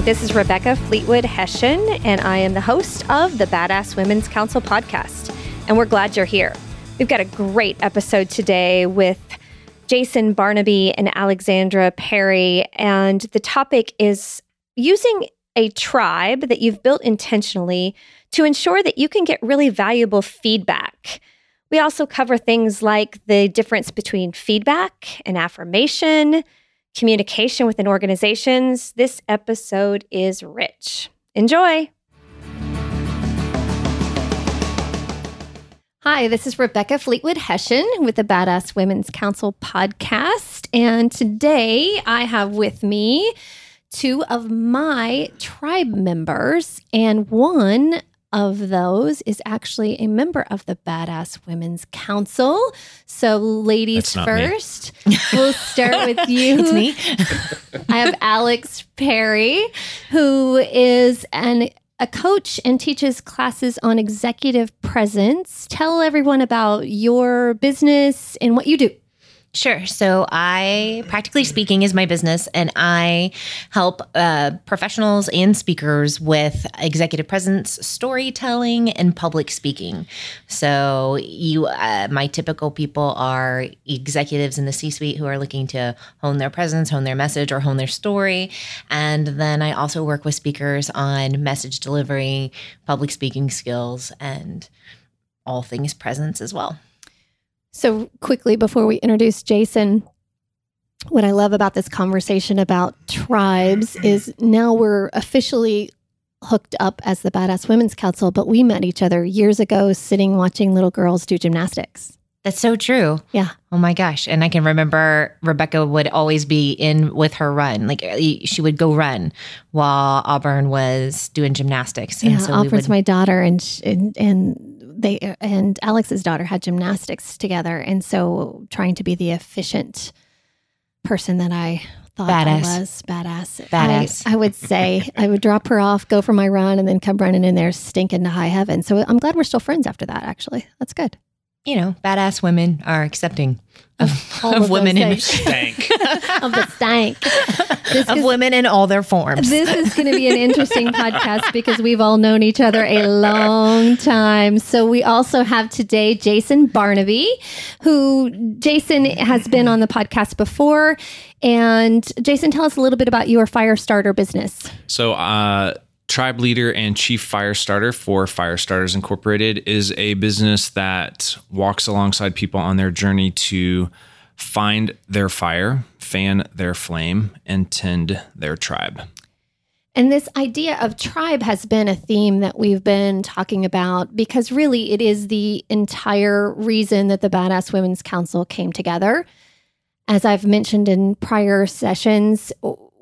this is Rebecca Fleetwood Hession, and I am the host of the Badass Women's Council podcast. And we're glad you're here. We've got a great episode today with Jason Barnaby and Alexandra Perry. And the topic is using a tribe that you've built intentionally to ensure that you can get really valuable feedback. We also cover things like the difference between feedback and affirmation communication within organizations. This episode is rich. Enjoy. Hi, this is Rebecca Fleetwood Hession with the Badass Women's Council podcast. And today I have with me two of my tribe members and one of those is actually a member of the Badass Women's Council. So, ladies first, we'll start with you. it's me. I have Alex Perry, who is an a coach and teaches classes on executive presence. Tell everyone about your business and what you do. Sure. So I, practically speaking, is my business, and I help uh, professionals and speakers with executive presence, storytelling, and public speaking. So you, uh, my typical people are executives in the C-suite who are looking to hone their presence, hone their message, or hone their story. And then I also work with speakers on message delivery, public speaking skills, and all things presence as well. So, quickly before we introduce Jason, what I love about this conversation about tribes is now we're officially hooked up as the Badass Women's Council, but we met each other years ago sitting watching little girls do gymnastics. That's so true. Yeah. Oh my gosh. And I can remember Rebecca would always be in with her run. Like uh, she would go run while Auburn was doing gymnastics. And yeah, so Auburn's would... my daughter, and, and and they and Alex's daughter had gymnastics together, and so trying to be the efficient person that I thought badass. I was badass. Badass. I, I would say I would drop her off, go for my run, and then come running in there stinking to high heaven. So I'm glad we're still friends after that. Actually, that's good. You know, badass women are accepting of, of, of women in stank of the stank this of is, women in all their forms. This is going to be an interesting podcast because we've all known each other a long time. So we also have today Jason Barnaby, who Jason has been on the podcast before. And Jason, tell us a little bit about your fire starter business. So, uh, Tribe Leader and Chief Fire Starter for Fire Starters Incorporated is a business that walks alongside people on their journey to find their fire, fan their flame, and tend their tribe. And this idea of tribe has been a theme that we've been talking about because really it is the entire reason that the Badass Women's Council came together. As I've mentioned in prior sessions,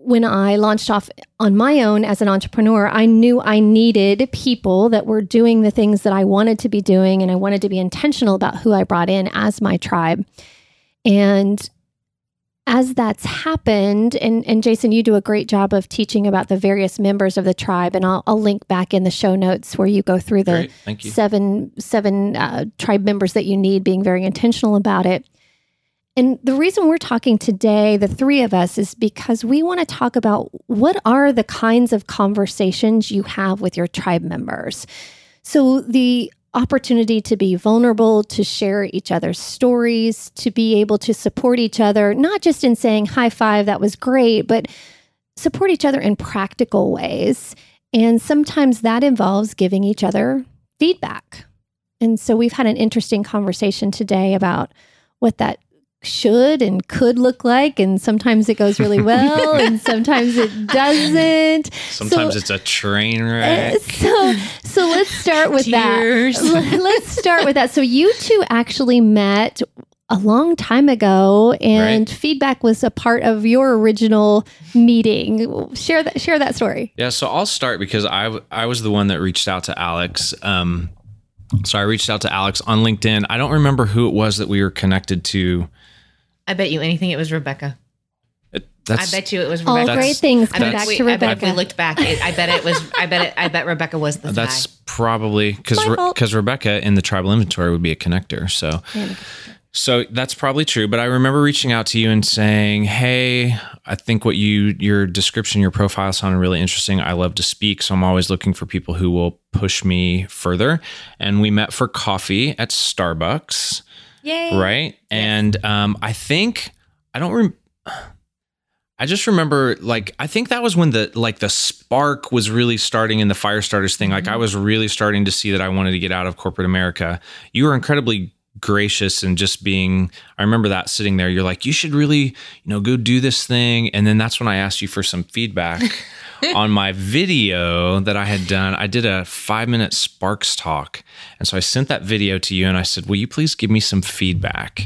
when I launched off on my own as an entrepreneur, I knew I needed people that were doing the things that I wanted to be doing, and I wanted to be intentional about who I brought in as my tribe. And as that's happened, and, and Jason, you do a great job of teaching about the various members of the tribe, and I'll, I'll link back in the show notes where you go through the seven seven uh, tribe members that you need, being very intentional about it. And the reason we're talking today, the three of us, is because we want to talk about what are the kinds of conversations you have with your tribe members. So, the opportunity to be vulnerable, to share each other's stories, to be able to support each other, not just in saying high five, that was great, but support each other in practical ways. And sometimes that involves giving each other feedback. And so, we've had an interesting conversation today about what that should and could look like and sometimes it goes really well and sometimes it doesn't. Sometimes so, it's a train wreck. Uh, so so let's start with Tears. that let's start with that. So you two actually met a long time ago and right. feedback was a part of your original meeting. Share that share that story. Yeah so i'll start because i i was the one that reached out to alex. Um so I reached out to Alex on LinkedIn. I don't remember who it was that we were connected to I bet you anything it was Rebecca. It, I bet you it was Rebecca. All great things come back we, to Rebecca. I bet if we looked back, it, I bet it was. I bet it. I bet Rebecca was the. That's guy. probably because because Re, Rebecca in the tribal inventory would be a connector. So, So that's probably true, but I remember reaching out to you and saying, "Hey, I think what you your description, your profile sounded really interesting. I love to speak, so I'm always looking for people who will push me further." And we met for coffee at Starbucks, Yay. right? And um, I think I don't. Rem- I just remember, like, I think that was when the like the spark was really starting in the fire starters thing. Like, I was really starting to see that I wanted to get out of corporate America. You were incredibly gracious and just being i remember that sitting there you're like you should really you know go do this thing and then that's when i asked you for some feedback on my video that i had done i did a five minute sparks talk and so i sent that video to you and i said will you please give me some feedback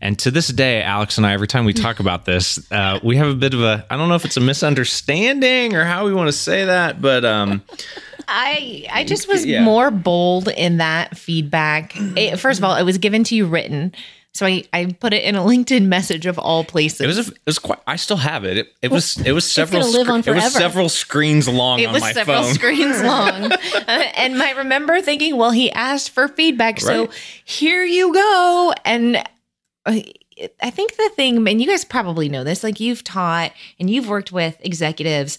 and to this day alex and i every time we talk about this uh, we have a bit of a i don't know if it's a misunderstanding or how we want to say that but um I I just was Yeah. more bold in that feedback. It- first of all, it was given to you written. So I, I put it in a LinkedIn message of all places. It was a, it was quite. I still have it. It, it was it was several. gonna live on It was several screens long it on was my several phone. screens long. Uh, and I remember thinking, well, he asked for feedback. So here you go. And uh, I think the thing, and you guys probably know this, like you've taught and you've worked with executives.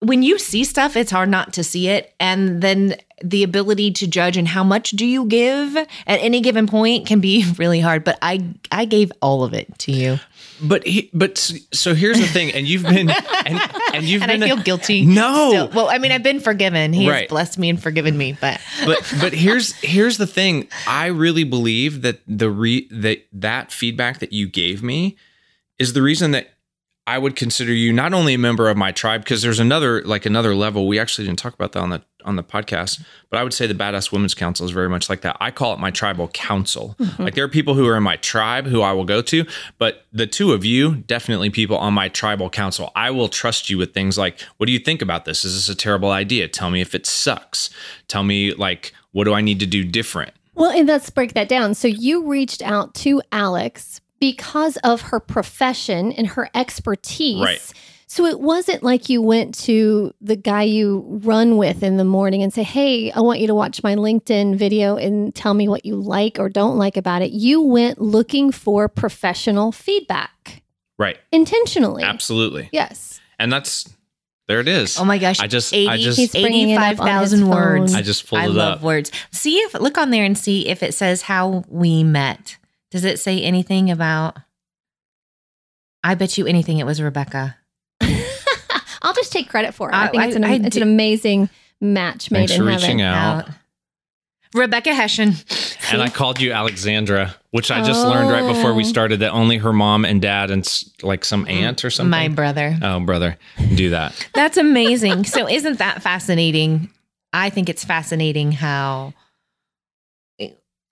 When you see stuff, it's hard not to see it. And then the ability to judge and how much do you give at any given point can be really hard. But I I gave all of it to you. But he, but so here's the thing, and you've been and, and you've And I been feel guilty. No. still. Well, I mean, I've been forgiven. He Right. has blessed me and forgiven me, but but but here's here's the thing. I really believe that the re that that feedback that you gave me is the reason that I would consider you not only a member of my tribe because there's another like another level. We actually didn't talk about that on the on the podcast, but I would say the Badass Women's Council is very much like that. I call it my tribal council. Mm-hmm. Like there are people who are in my tribe who I will go to, but the two of you definitely people on my tribal council. I will trust you with things like, what do you think about this? Is this a terrible idea? Tell me if it sucks. Tell me like what do I need to do different? Well, and let's break that down. So you reached out to Alex because of her profession and her expertise. Right. So it wasn't like you went to the guy you run with in the morning and say, Hey, I want you to watch my LinkedIn video and tell me what you like or don't like about it. You went looking for professional feedback Right. intentionally. Absolutely. Yes. And that's there it is. oh my gosh, I just- 80, I just- He's bringing it up on his 85,000 words. I just pulled I it love up. words. See if look on there and see if it says how we met. Does it say anything about? I bet you anything it was Rebecca. I'll just take credit for it. I, I- think it's an, I- I it's an amazing match made Thanks in for heaven. reaching out. Out. Rebecca Hession. And I called you Alexandra, which I just learned right before we Oh. started that only her mom and dad and like some aunt or something. My brother. oh, brother, do that. That's amazing. so isn't that fascinating? I think it's fascinating how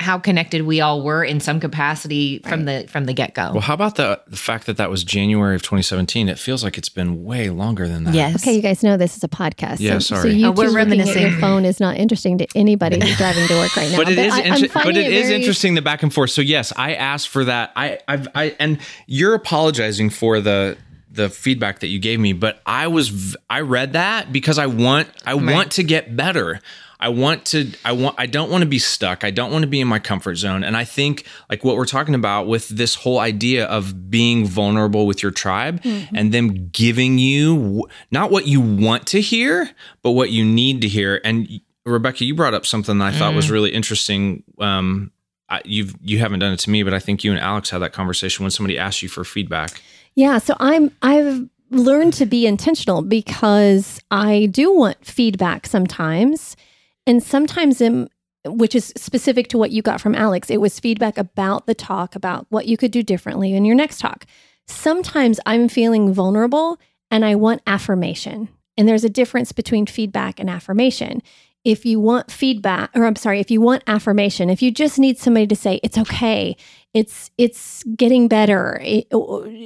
how connected we all were in some capacity from the from the get go. Well, how about the the fact that that was January of 2017? It feels like it's been way longer than that. Yes. Okay, you guys know this is a podcast. Yeah, so, sorry. So you Oh, we're two looking at your phone is not interesting to anybody who's driving to work right now. But it is, I, I'm inter- finding but it is very- interesting the back and forth. So yes, I asked for that. I, I've, I, and you're apologizing for the the feedback that you gave me, but I was, v- I read that because I want, I want to get better. I want to, I want, I don't want to be stuck. I don't want to be in my comfort zone. And I think like what we're talking about with this whole idea of being vulnerable with your tribe and them giving you w- not what you want to hear, but what you need to hear. And Rebecca, you brought up something that I thought was really interesting. Um, I, you've you haven't done it to me, but I think you and Alex had that conversation when somebody asked you for feedback. Yeah, so I'm I've learned to be intentional because I do want feedback sometimes. And sometimes in which is specific to what you got from Alex, it was feedback about the talk, about what you could do differently in your next talk. Sometimes I'm feeling vulnerable and I want affirmation. And there's a difference between feedback and affirmation. If you want feedback, or I'm sorry, if you want affirmation, if you just need somebody to say it's okay, it's it's getting better, it-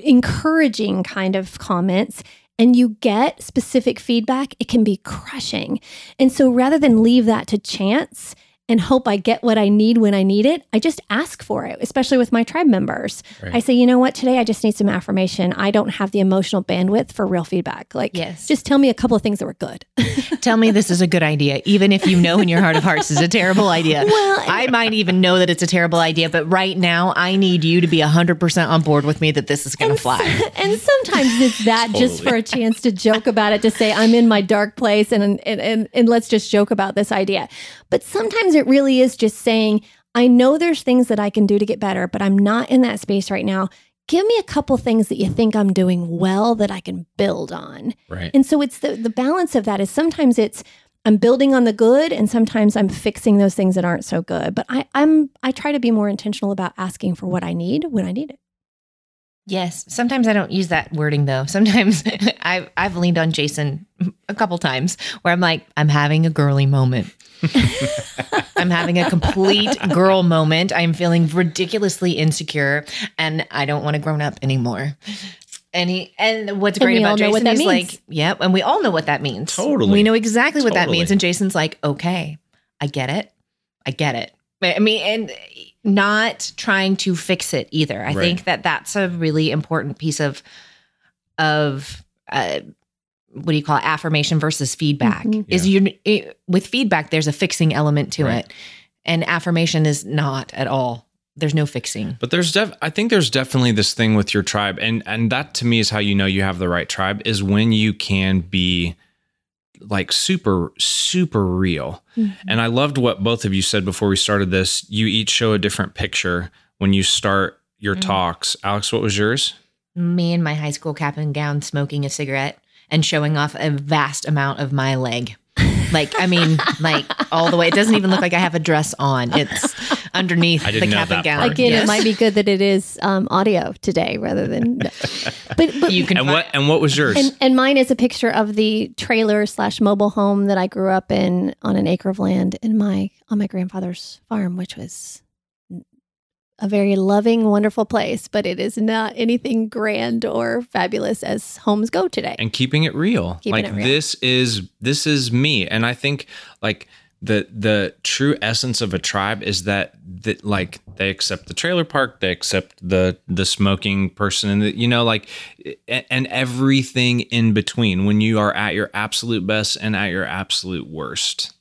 encouraging kind of comments, and you get specific feedback, it can be crushing. And so rather than leave that to chance and hope I get what I need when I need it. I just ask for it, especially with my tribe members. Right. I say, you know what, today I just need some affirmation. I don't have the emotional bandwidth for real feedback. Like, Yes. just tell me a couple of things that were good. Tell me this is a good idea, even if you know in your heart of hearts is a terrible idea. Well, I might even know that it's a terrible idea, but right now I need you to be 100% on board with me that this is going to fly. and sometimes it's that just for a chance to joke about it, to say I'm in my dark place and, and and and let's just joke about this idea. But sometimes it really is just saying, I know there's things that I can do to get better, but I'm not in that space right now. Give me a couple things that you think I'm doing well that I can build on. Right. And so it's the the balance of that is sometimes it's I'm building on the good and sometimes I'm fixing those things that aren't so good. But I, I'm I try to be more intentional about asking for what I need when I need it. Yes. Sometimes I don't use that wording though. Sometimes I've, I've leaned on Jason a couple times where I'm like, I'm having a girly moment. I'm having a complete girl moment. I'm feeling ridiculously insecure and I don't want to grown up anymore. And he and what's And great we about know Jason what that is means. like, yep, and we all know what that means. Totally. We know exactly what that means. And Jason's like, okay, I get it. I get it. I mean, and not trying to fix it either. I Right. think that that's a really important piece of of uh, what do you call it? Affirmation versus feedback. Mhm. Is you it, with feedback, there's a fixing element to Right. it, and affirmation is not at all. There's no fixing. But there's def I think there's definitely this thing with your tribe and and that to me is how you know you have the right tribe is when you can be like super super real. And I loved what both of you said before we started this. You each show a different picture when you start your Mhm. talks. Alex, what was yours? Me in my high school cap and gown, smoking a cigarette and showing off a vast amount of my leg. Like, I mean, like all the way. It doesn't even look like I have a dress on. It's underneath I the didn't know cap and that gown. part. Again, Yes. it might be good that it is um, audio today rather than. But but You can And what and what was yours? and and mine is a picture of the trailer slash mobile home that I grew up in on an acre of land in my on my grandfather's farm, which was a very loving, wonderful place. But it is not anything grand or fabulous as homes go today. and keeping it real. Keeping like it real. this is this is me, and I think like the the true essence of a tribe is that that like they accept the trailer park, they accept the the smoking person, and the, you know like and everything in between. When you are at your absolute best and at your absolute worst.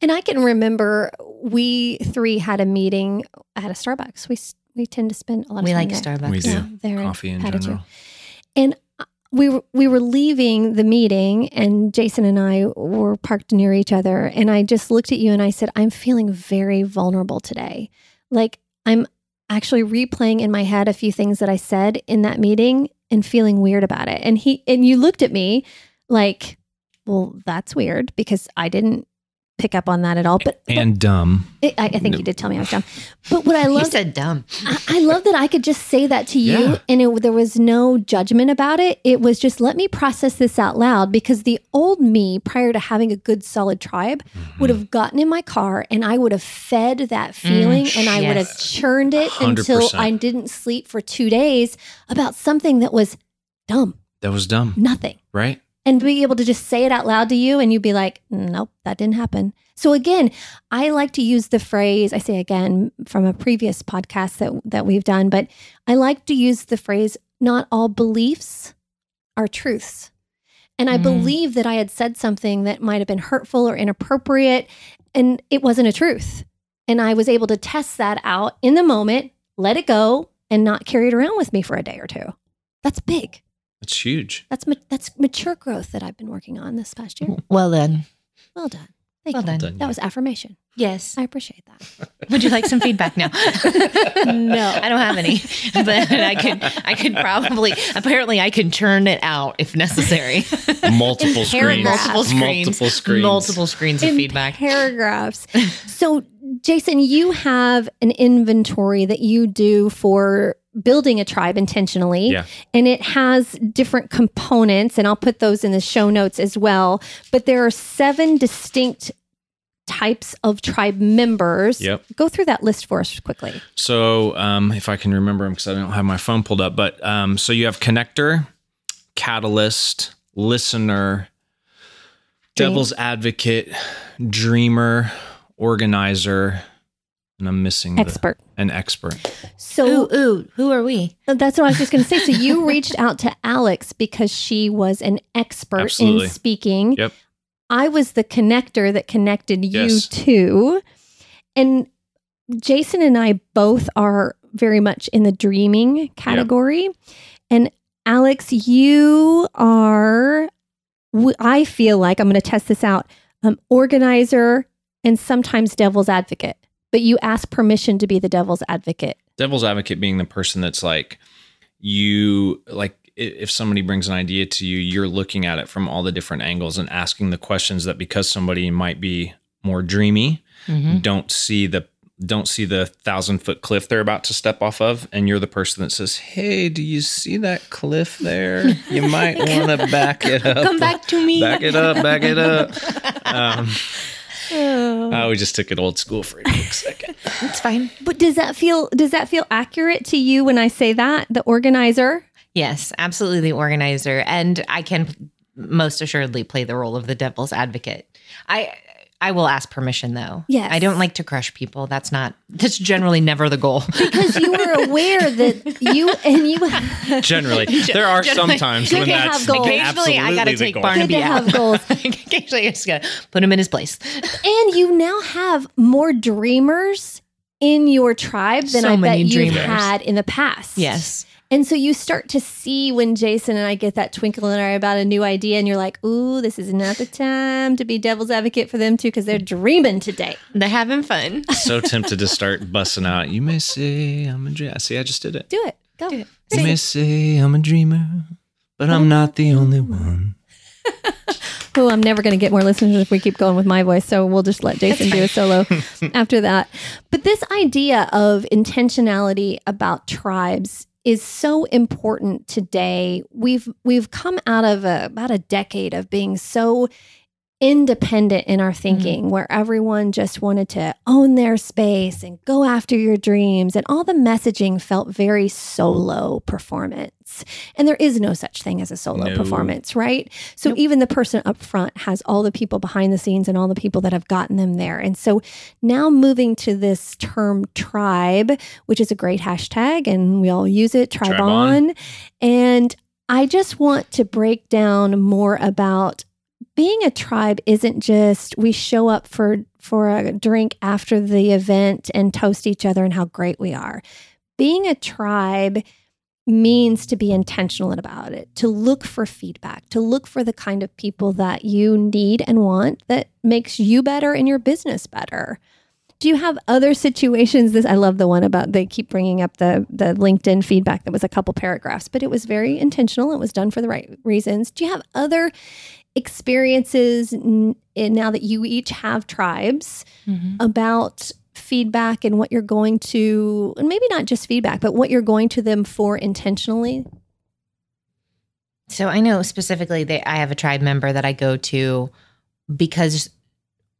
And I can remember we three had a meeting at a Starbucks. We we tend to spend a lot of we time like there. Starbucks. We do. Yeah, there in Coffee in Patitude. general. And uh, we were we were leaving the meeting, and Jason and I were parked near each other. And I just looked at you and I said, "I'm feeling very vulnerable today. Like I'm actually replaying in my head a few things that I said in that meeting and feeling weird about it." And he and you looked at me like, "Well, that's weird because I didn't." Pick up on that at all, but, but And dumb. I, I think you did tell me I was dumb. But what I love said dumb. I, I love that I could just say that to you Yeah. and it, there was no judgment about it. It was just let me process this out loud because the old me, prior to having a good solid tribe, Mm-hmm. would have gotten in my car and I would have fed that feeling and I would have churned it until 100%. I didn't sleep for two days about something that was dumb, That was dumb, nothing right? And be able to just say it out loud to you and you'd be like nope that didn't happen. So again i like to use the phrase i say again from a previous podcast that that we've done but i like to use the phrase not all beliefs are truths. And i Mm. believe that i had said something that might have been hurtful or inappropriate and it wasn't a truth. And i was able to test that out in the moment let it go and not carry it around with me for a day or two. That's big It's huge. that's ma- that's mature growth that I've been working on this past year. Well done. Well done. Thank Well you. done. Done. That was affirmation. Yes. I appreciate that. Would you like some feedback now? No. I don't have any, but I could. I could probably. Apparently, I can churn it out if necessary. Multiple screens. multiple screens. Multiple screens. Multiple screens of In feedback. Paragraphs. so, Jason, you have an inventory that you do for building a tribe intentionally. Yeah. And it has different components, and I'll put those in the show notes as well. But there are seven distinct types of tribe members. Yep. Go through that list for us quickly. So, um, if I can remember them, because I don't have my phone pulled up, but um, so you have connector, catalyst, listener, Dream. devil's advocate, dreamer, organizer, and I'm missing the- Expert. an expert. So Ooh, ooh, who are we? that's what I was just going to say. So you reached out to Alex because she was an expert Absolutely. in speaking. Yep. I was the connector that connected you Yes. two. And Jason and I both are very much in the dreaming category. And Alex, you are, w- I feel like I'm going to test this out, um, organizer and sometimes devil's advocate. But you ask permission to be the devil's advocate. devil's advocate being the person that's like you like if somebody brings an idea to you you're looking at it from all the different angles and asking the questions that because somebody might be more dreamy Mhm. don't see the don't see the thousand foot cliff they're about to step off of and you're the person that says hey do you see that cliff there you might want to back it up Come back to me. back it up back it up um, Oh. oh, we just took it old school for a quick second It's fine. But does that feel does that feel accurate to you when I say that? The organizer? Yes, absolutely the organizer. And I can most assuredly play the role of the devil's advocate. I I will ask permission though. Yes. I don't like to crush people. That's not that's generally never the goal. Because you were aware that you and you generally there are Generally- sometimes when to that's have goals. Occasionally I gotta absolutely the take goal. Barnaby Good to out. have goals. Occasionally I just gotta put him in his place. and you now have more dreamers in your tribe than So I bet you've dreamers. had in the past. Yes. And so you start to see when Jason and I get that twinkle in our eye about a new idea, and you're like, ooh, this is not the time to be devil's advocate for them too, because they're dreaming today. They're having fun. so tempted to start busting out. You may say I'm a dreamer. See, I just did it. Do it. Go. Do it. You may say I'm a dreamer, but I'm not the only one. Oh, I'm never going to get more listeners if we keep going with my voice. So we'll just let Jason do a solo after that. But this idea of intentionality about tribes is so important today. We've we've come out of a, about a decade of being so independent in our mm-hmm. thinking where everyone just wanted to own their space and go after your dreams and all the messaging felt very solo performance and there is no such thing as a solo No. performance right so even the person up front has all the people behind the scenes and all the people that have gotten them there and so now moving to this term tribe which is a great hashtag and we all use it tribe, Tribe on. on. and i just want to break down more about being a tribe isn't just we show up for for a drink after the event and toast each other and how great we are. Being a tribe means to be intentional about it, to look for feedback, to look for the kind of people that you need and want that makes you better and your business better. Do you have other situations? This I love the one about they keep bringing up the the LinkedIn feedback that was a couple paragraphs, but it was very intentional. It was done for the right reasons. Do you have other experiences n- in- now that you each have tribes mm-hmm. about feedback and what you're going to and maybe not just feedback but what you're going to them for intentionally? So I know specifically that I have a tribe member that I go to because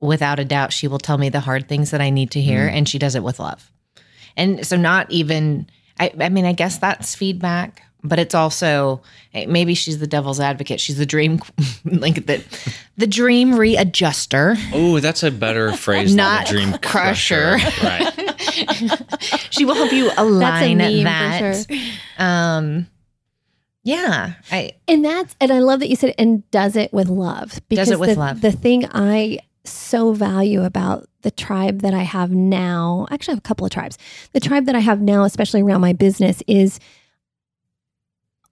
without a doubt she will tell me the hard things that I need to hear mm-hmm. and she does it with love. And so not even I I mean I guess that's feedback, but it's also eh, maybe she's the devil's advocate. She's the dream like the the dream readjuster. Oh, that's a better phrase Not than a dream crusher. Right. she will help you that's a align meme that. for sure Um yeah, I and that's and i love that you said and does it with love because it with the, love. the thing i so value about the tribe that i have now actually i have a couple of tribes the tribe that i have now especially around my business is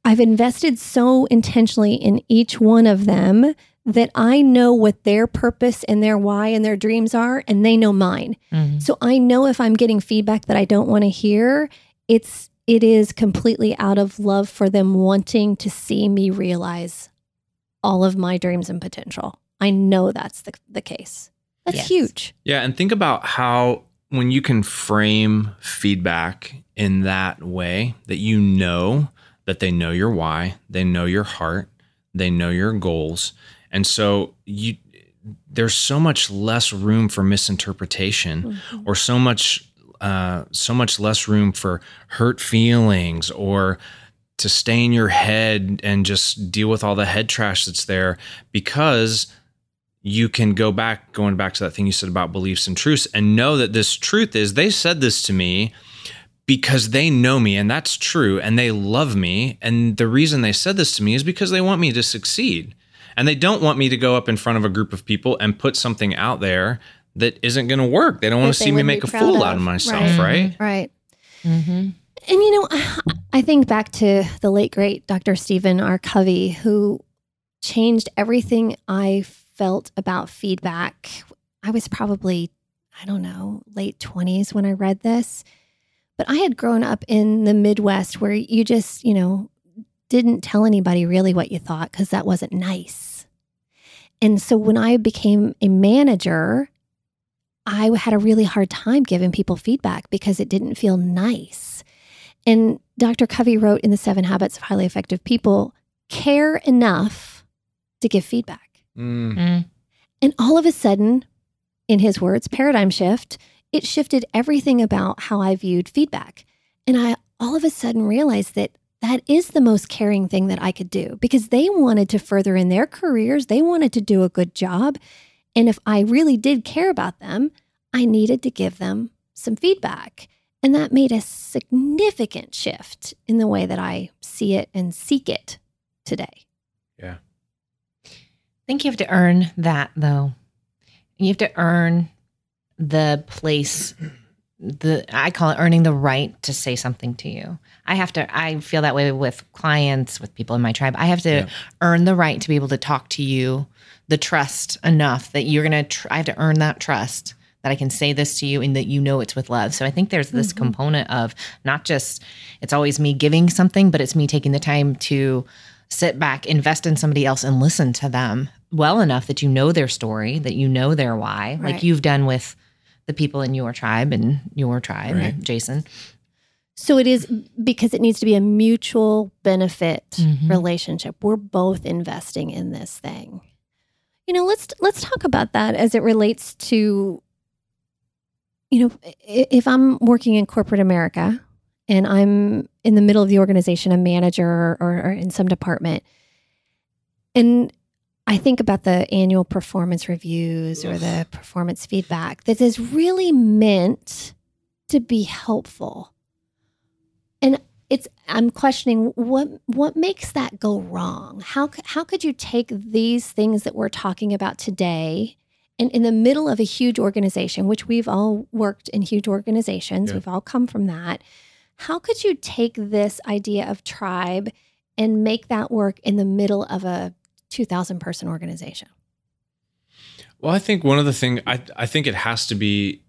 I've invested so intentionally in each one of them that I know what their purpose and their why and their dreams are, and they know mine. mhm. So I know if I'm getting feedback that I don't want to hear, it's it is completely out of love for them wanting to see me realize all of my dreams and potential. I know that's the, the case. That's Yes. huge. Yeah, and think about how when you can frame feedback in that way that you know that they know your why, they know your heart, they know your goals. And so you there's so much less room for misinterpretation or so much uh, so much less room for hurt feelings or to stay in your head and just deal with all the head trash that's there because you can go back, going back to that thing you said about beliefs and truths, and know that this truth is they said this to me because they know me and that's true and they love me. And the reason they said this to me is because they want me to succeed. And they don't want me to go up in front of a group of people and put something out there that isn't going to work. They don't want to see me make a fool of. out of myself, right? Right. Mm-hmm. And you know, I think back to the late great Dr. Stephen R. Covey, who changed everything I felt about feedback. I was probably, I don't know, late 20s when I read this. But I had grown up in the Midwest where you just, you know, didn't tell anybody really what you thought because that wasn't nice. And so when I became a manager, I had a really hard time giving people feedback because it didn't feel nice. And Dr. Covey wrote in The Seven Habits of Highly Effective People care enough to give feedback. Mm. And all of a sudden, in his words, paradigm shift, it shifted everything about how I viewed feedback. And I all of a sudden realized that that is the most caring thing that I could do because they wanted to further in their careers, they wanted to do a good job. And if I really did care about them, I needed to give them some feedback. And that made a significant shift in the way that I see it and seek it today. Yeah. I think you have to earn that though. You have to earn the place the I call it earning the right to say something to you. I have to I feel that way with clients, with people in my tribe. I have to Yeah. earn the right to be able to talk to you, the trust enough that you're going to tr- I have to earn that trust that I can say this to you and that you know it's with love. So I think there's this Mhm. component of not just it's always me giving something, but it's me taking the time to sit back, invest in somebody else and listen to them well enough that you know their story, that you know their why, Right. like you've done with the people in your tribe and your tribe, Right. Jason. So it is because it needs to be a mutual benefit Mhm. relationship. We're both investing in this thing. You know, let's let's talk about that as it relates to you know, if I'm working in corporate America and I'm in the middle of the organization, a manager or, or in some department, and I think about the annual performance reviews or the performance feedback that is really meant to be helpful. And it's I'm questioning what what makes that go wrong? How how could you take these things that we're talking about today and in the middle of a huge organization, which we've all worked in huge organizations, Yeah. we've all come from that. How could you take this idea of tribe and make that work in the middle of a 2000 person organization? Well, I think one of the thing I I think it has to be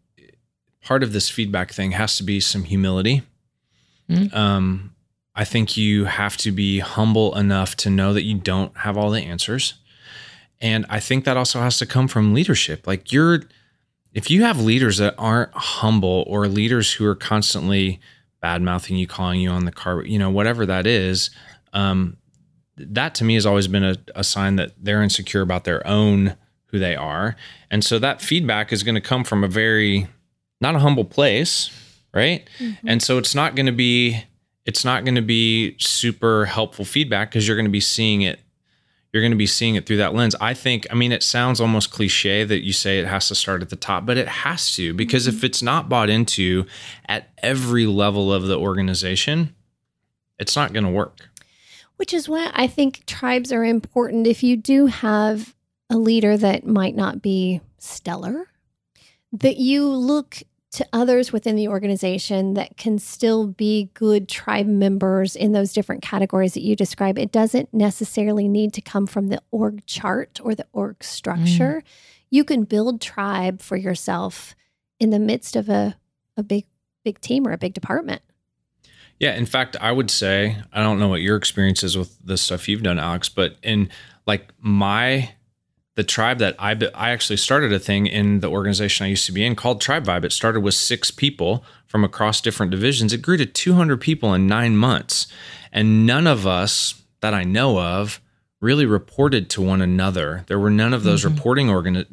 part of this feedback thing has to be some humility. Mm. Um, I think you have to be humble enough to know that you don't have all the answers, and I think that also has to come from leadership. Like you're, if you have leaders that aren't humble or leaders who are constantly bad mouthing you, calling you on the car, you know, whatever that is, um, that to me has always been a, a sign that they're insecure about their own who they are. And so that feedback is going to come from a very not a humble place, right? Mm-hmm. And so it's not going to be it's not going to be super helpful feedback because you're going to be seeing it you're going to be seeing it through that lens. I think I mean it sounds almost cliche that you say it has to start at the top, but it has to because if mm-hmm. it's not bought into at every level of the organization, it's not going to work. Which is why I think tribes are important. If you do have a leader that might not be stellar, that you look to others within the organization that can still be good tribe members in those different categories that you describe. It doesn't necessarily need to come from the org chart or the org structure. Mm. You can build tribe for yourself in the midst of a, a big, big team or a big department. Yeah, in fact, I would say I don't know what your experience is with the stuff you've done, Alex, but in like my the tribe that I I actually started a thing in the organization I used to be in called Tribe Vibe. It started with six people from across different divisions. It grew to 200 people in nine months, and none of us that I know of really reported to one another. There were none of those reporting organ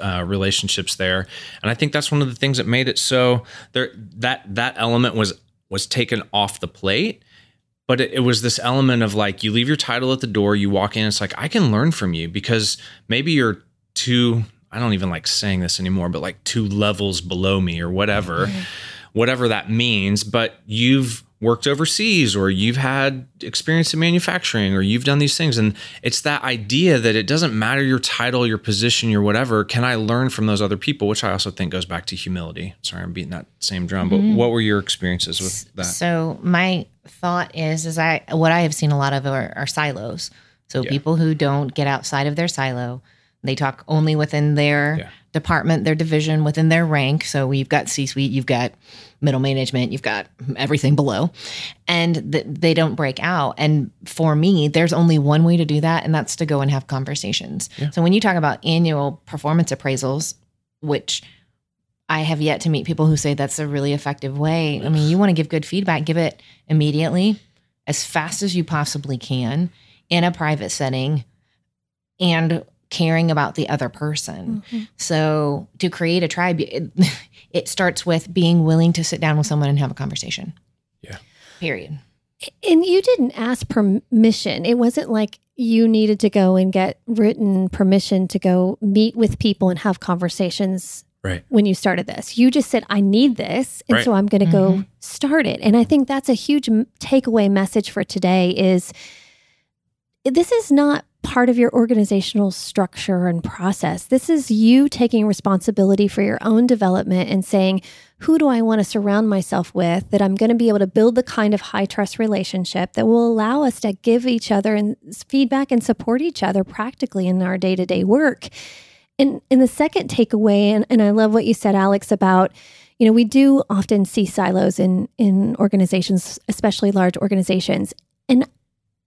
uh, relationships there, and I think that's one of the things that made it so there that that element was was taken off the plate but it, it was this element of like you leave your title at the door you walk in it's like i can learn from you because maybe you're two, I don't even like saying this anymore, but like two levels below me or whatever, whatever that means. But you've worked overseas or you've had experience in manufacturing or you've done these things. And it's that idea that it doesn't matter your title, your position, your whatever. Can I learn from those other people? Which I also think goes back to humility. Sorry, I'm beating that same drum. But mm-hmm. what were your experiences with that? So my thought is, is I what I have seen a lot of are, are silos. So Yeah. people who don't get outside of their silo, they talk only within their Yeah. department, their division, within their rank. So you've got C-suite, you've got middle management, you've got everything below, and th- they don't break out. And for me, there's only one way to do that, and that's to go and have conversations. So when you talk about annual performance appraisals, which I have yet to meet people who say that's a really effective way. I mean, you want to give good feedback, give it immediately, as fast as you possibly can in a private setting and caring about the other person. Mm-hmm. So, to create a tribe, it, it starts with being willing to sit down with someone and have a conversation. Yeah. Period. And you didn't ask permission. It wasn't like you needed to go and get written permission to go meet with people and have conversations Right. when you started this. You just said, I need this. And Right. so I'm going to go mm-hmm. start it. And I think that's a huge takeaway message for today is this is not part of your organizational structure and process. This is you taking responsibility for your own development and saying, who do I want to surround myself with that I'm going to be able to build the kind of high trust relationship that will allow us to give each other and feedback and support each other practically in our day to day work. And, and the second takeaway, and, and I love what you said, Alex, about you know we do often see silos in in organizations, especially large organizations. And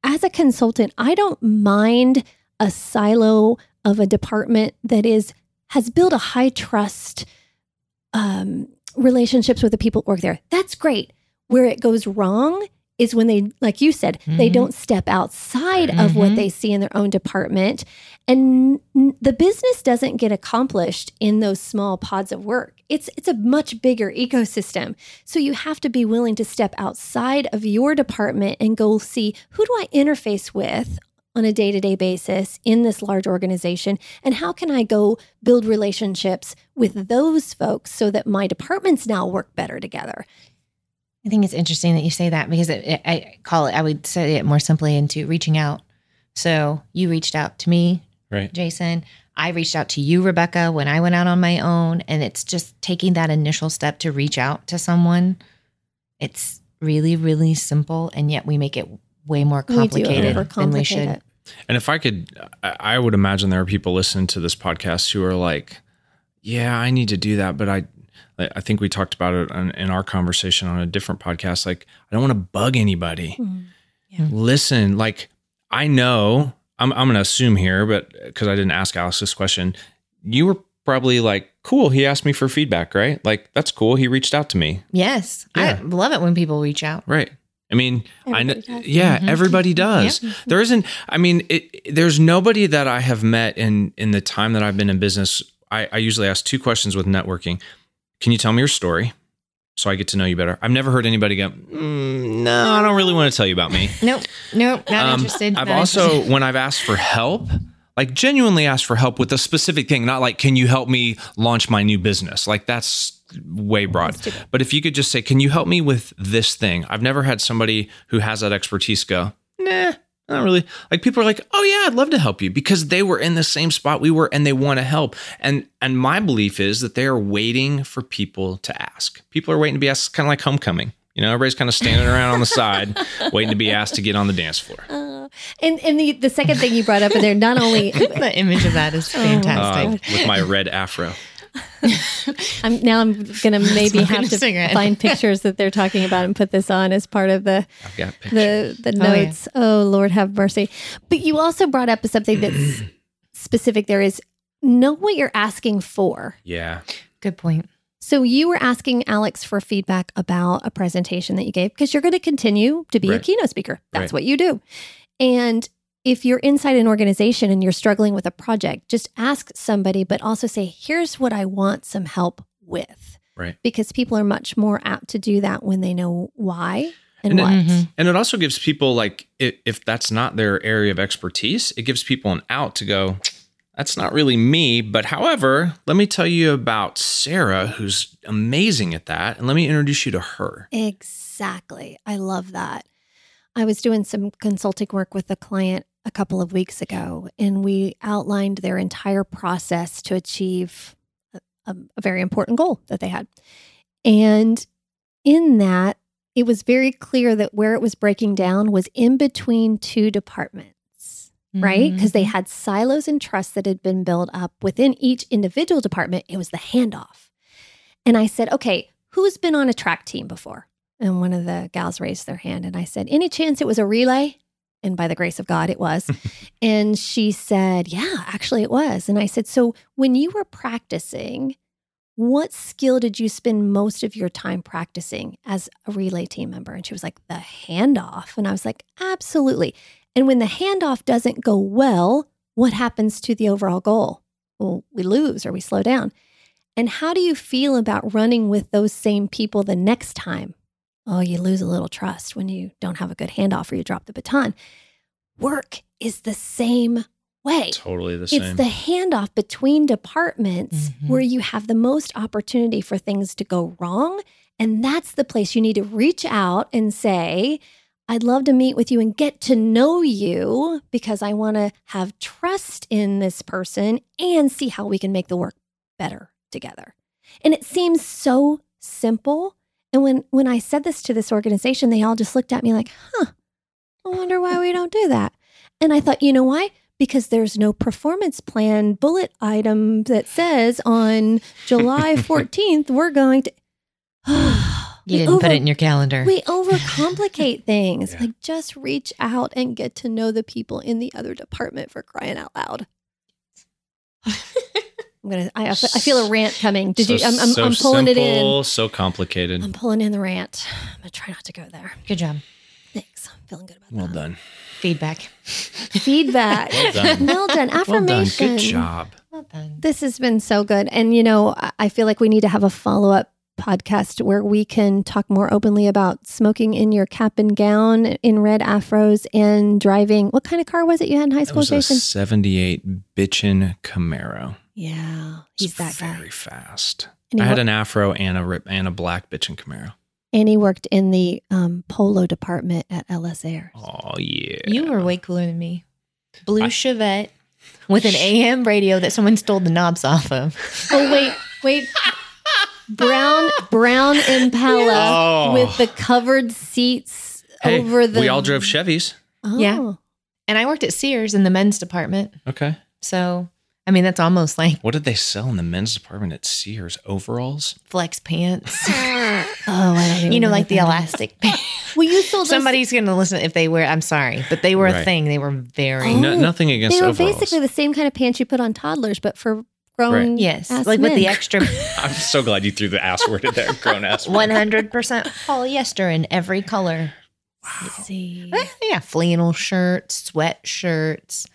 as a consultant, I don't mind a silo of a department that is has built a high trust um, relationships with the people work there. That's great. Where it goes wrong is when they, like you said, they Mhm. don't step outside of what Mhm. they see in their own department. And n- the business doesn't get accomplished in those small pods of work. It's it's a much bigger ecosystem. So you have to be willing to step outside of your department and go see who do I interface with on a day-to-day basis in this large organization and how can I go build relationships with those folks so that my departments now work better together. I think it's interesting that you say that because it, it, I call it, I would say it more simply into reaching out. So you reached out to me, Right. Jason. I reached out to you, Rebecca, when I went out on my own. And it's just taking that initial step to reach out to someone. It's really, really simple. And yet we make it way more complicated we do than we should. it. And if I could, I I would imagine there are people listening to this podcast who are like, "Yeah, I need to do that," but I, I think we talked about it in, in our conversation on a different podcast. Like, I don't want to bug anybody. Mm. Listen, like, I know I'm, I'm going to assume here, but because I didn't ask Alice this question, you were probably like, "Cool." He asked me for feedback, right? Like, that's cool. He reached out to me, Yes. Yeah. I love it when people reach out. right? I mean, I know, Everybody does. yeah, Mhm. everybody does. Yeah. There isn't. I mean, it, it- there's nobody that I have met in in the time that I've been in business. I, I usually ask two questions with networking. Can you tell me your story, so I get to know you better? I've never heard anybody go, mm, "No, I don't really want to tell you about me." Nope. Nope. Not Um, interested. I've not also, interested. when I've asked for help, like genuinely asked for help with a specific thing, not like, "Can you help me launch my new business?" Like that's way broad. But if you could just say, "Can you help me with this thing?" I've never had somebody who has that expertise go, "Nah, not really." Like people are like, "Oh yeah, I'd love to help you," because they were in the same spot we were and they want to help. And and my belief is that they are waiting for people to ask. People are waiting to be asked, kind of like homecoming. You know, everybody's kind of standing around on the side, waiting to be asked to get on the dance floor. Uh, and and the, the second thing you brought up in there, not only the image of that is Oh, fantastic. Uh, with my red afro. I'm now I'm gonna maybe have to find pictures that they're talking about and put this on as part of the I've got pictures. the the Oh, yeah. notes. Oh, Lord have mercy. But you also brought up something that's specific there is know what you're asking for. yeah. Good point. So you were asking Alex for feedback about a presentation that you gave because you're going to continue to be a keynote speaker. That's Right. what you do. And if you're inside an organization and you're struggling with a project, just ask somebody, but also say, here's what I want some help with. Right. Because people are much more apt to do that when they know why and, And it- what. Mhm. And it also gives people like if, if that's not their area of expertise, it gives people an out to go. That's not really me, but however, let me tell you about Sarah, who's amazing at that, and let me introduce you to her. Exactly. I love that. I was doing some consulting work with a client a couple of weeks ago, and we outlined their entire process to achieve a, a, very important goal that they had. And in that, it was very clear that where it was breaking down was in between two departments right? Because they Mhm. had silos and trust that had been built up within each individual department. It was the handoff. And I said, okay, who's been on a track team before? And one of the gals raised their hand. And I said, any chance it was a relay? And by the grace of God, it was. and she said, yeah, actually it was. And I said, so when you were practicing, what skill did you spend most of your time practicing as a relay team member? And she was like, the handoff. And I was like, absolutely. And when the handoff doesn't go well, what happens to the overall goal? Well, we lose or we slow down. And how do you feel about running with those same people the next time? Oh, you lose a little trust when you don't have a good handoff or you drop the baton. Work is the same way. Totally the It's same. It's the handoff between departments Mhm. where you have the most opportunity for things to go wrong. And that's the place you need to reach out and say, I'd love to meet with you and get to know you because I want to have trust in this person and see how we can make the work better together. And it seems so simple. And when when I said this to this organization, they all just looked at me like, "Huh. I wonder why we don't do that." And I thought, "You know why? Because there's no performance plan bullet item that says on July 14th we're going to You didn't put it in your calendar. we overcomplicate things. Yeah. Like just reach out and get to know the people in the other department for crying out loud. I'm gonna. I, I feel a rant coming. Did So- you? I'm, I'm, so I'm pulling it in. So complicated. I'm pulling in the rant. I'm gonna try not to go there. Good job. Thanks. I'm feeling good about well that. Well done. Feedback. Feedback. Well done. well done. Well Affirmation. done. Good job. Well done. This has been so good. And, you know, I- I feel like we need to have a follow up podcast where we can talk more openly about smoking in your cap and gown in red afros and driving. What kind of car was it you had in high school, was a Jason? 78 bitchin' Camaro. Yeah, he's It's that guy. very fast. And I had wor- an afro and a rip and a black bitchin' Camaro. and he worked in the um, polo department at L.S. Ayres. Oh yeah. You were way cooler than me. Blue I- Chevette with an AM radio that someone stole the knobs off of. Oh, wait, wait. Brown, brown Impala Oh. with the covered seats Hey, over the. we all drove Chevys. Oh. Yeah. And I worked at Sears in the men's department. Okay. So, I mean, that's almost like What did they sell in the men's department at Sears? Overalls? flex pants. Oh, I don't even you know, like the that is. elastic pants. Well, you sold those- Somebody's going to listen if they wear, I'm sorry, but they were a Right. thing. They were very, Oh. No, nothing against They were overalls. basically the same kind of pants you put on toddlers, but for grown. yes, ass like with the men. extra I'm so glad you threw the ass word in there. Grown ass. word. 100% polyester in every color. Let's see. Eh, Yeah, flannel shirts, sweatshirts.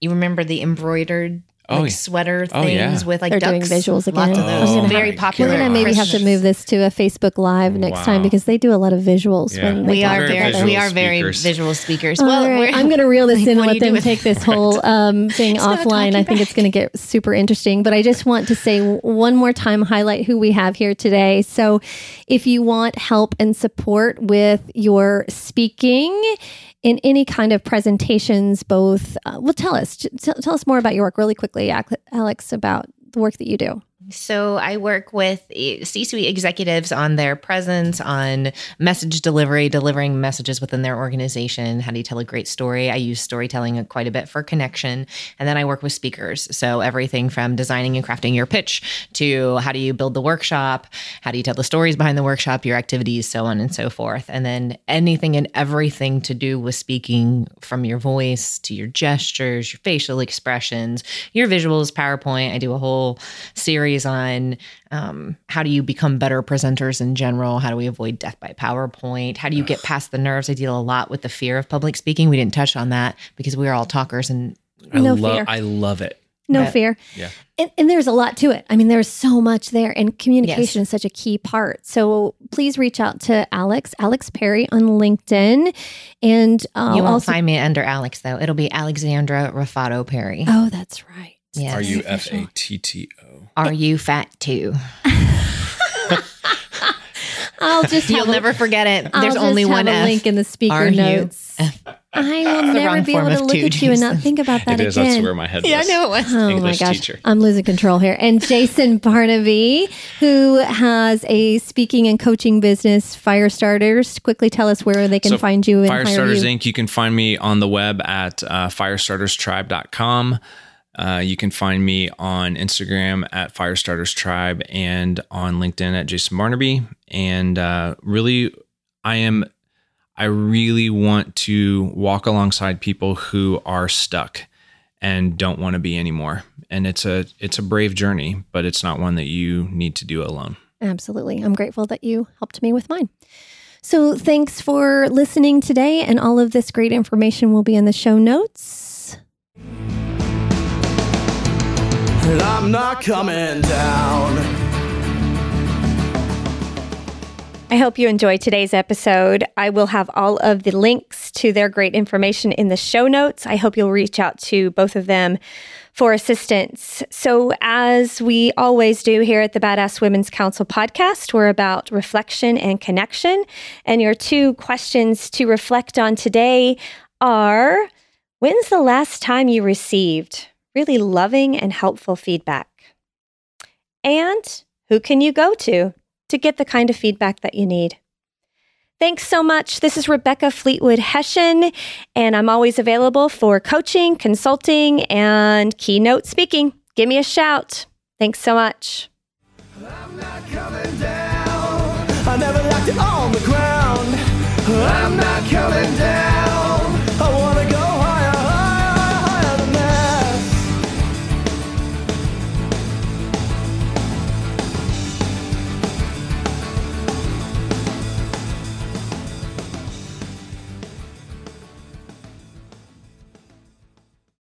You remember the embroidered Oh, like yeah. sweater Oh, things yeah. with like They're doing ducks. visuals Lots again. of those. Oh, Very popular. We're gonna God. maybe have to move this to a Facebook Live next time because they do a lot of visuals Yeah. when they We are Very very, together. we visual are very speakers. visual speakers. All Well, right, I'm going to reel this like, in and let them take this whole um, thing offline. I talking think it's going to get super interesting. But I just want to say one more time, highlight who we have here today. So, if you want help and support with your speaking in any kind of presentations, both, uh, well, tell us, tell, tell us more about your work really quickly, Alex, about the work that you do. So I work with eh, C-suite executives on their presence, on message delivery, delivering messages within their organization. How do you tell a great story? I use storytelling quite a bit for connection, and then I work with speakers. So everything from designing and crafting your pitch to how do you build the workshop, how do you tell the stories behind the workshop, your activities, so on and so forth, and then anything and everything to do with speaking, from your voice to your gestures, your facial expressions, your visuals, PowerPoint. I do a whole series on um, how do you become better presenters in general? How do we avoid death by PowerPoint? How do you get past the nerves? I deal a lot with the fear of public speaking. We didn't touch on that because we are all talkers and I No love. fear. I love it. No Yeah. fear. Yeah. And, and there's a lot to it. I mean, there's so much there, and communication is such a key part. So please reach out to Alex, Alex Perry on LinkedIn, and uh, you won't also. find me under Alex though. It'll be Alexandra Rufatto Perry. oh, that's right. Yes. R U F A T T O. Are you fat too? I'll just You'll have a- never forget it. I'll There's just only have one a F. link in the speaker Are notes. I will the never be able to look two, at you and not think about that It is. again. That's where my head Yeah, I know it was. Oh English my gosh, teacher. I'm losing control here. And Jason Barnaby, who has a speaking and coaching business, Fire Starters. Quickly tell us where they can So, find you and hire Firestarters you. Inc. You can find me on the web at uh, firestarterstribe.com. Uh, you can find me on Instagram at Firestarters Tribe and on LinkedIn at Jason Barnaby. And uh, really, I am, I really want to walk alongside people who are stuck and don't want to be anymore. And it's a, it's a brave journey, but it's not one that you need to do alone. Absolutely. I'm grateful that you helped me with mine. So thanks for listening today. And all of this great information will be in the show notes. I'm not coming down. I hope you enjoyed today's episode. I will have all of the links to their great information in the show notes. I hope you'll reach out to both of them for assistance. So, as we always do here at the Badass Women's Council podcast, we're about reflection and connection. And your two questions to reflect on today are When's the last time you received really loving and helpful feedback? And who can you go to to get the kind of feedback that you need? Thanks so much. This is Rebecca Fleetwood Hession, and I'm always available for coaching, consulting, and keynote speaking. Give me a shout. Thanks so much. I'm not coming down. I never it on the ground. I'm not coming down.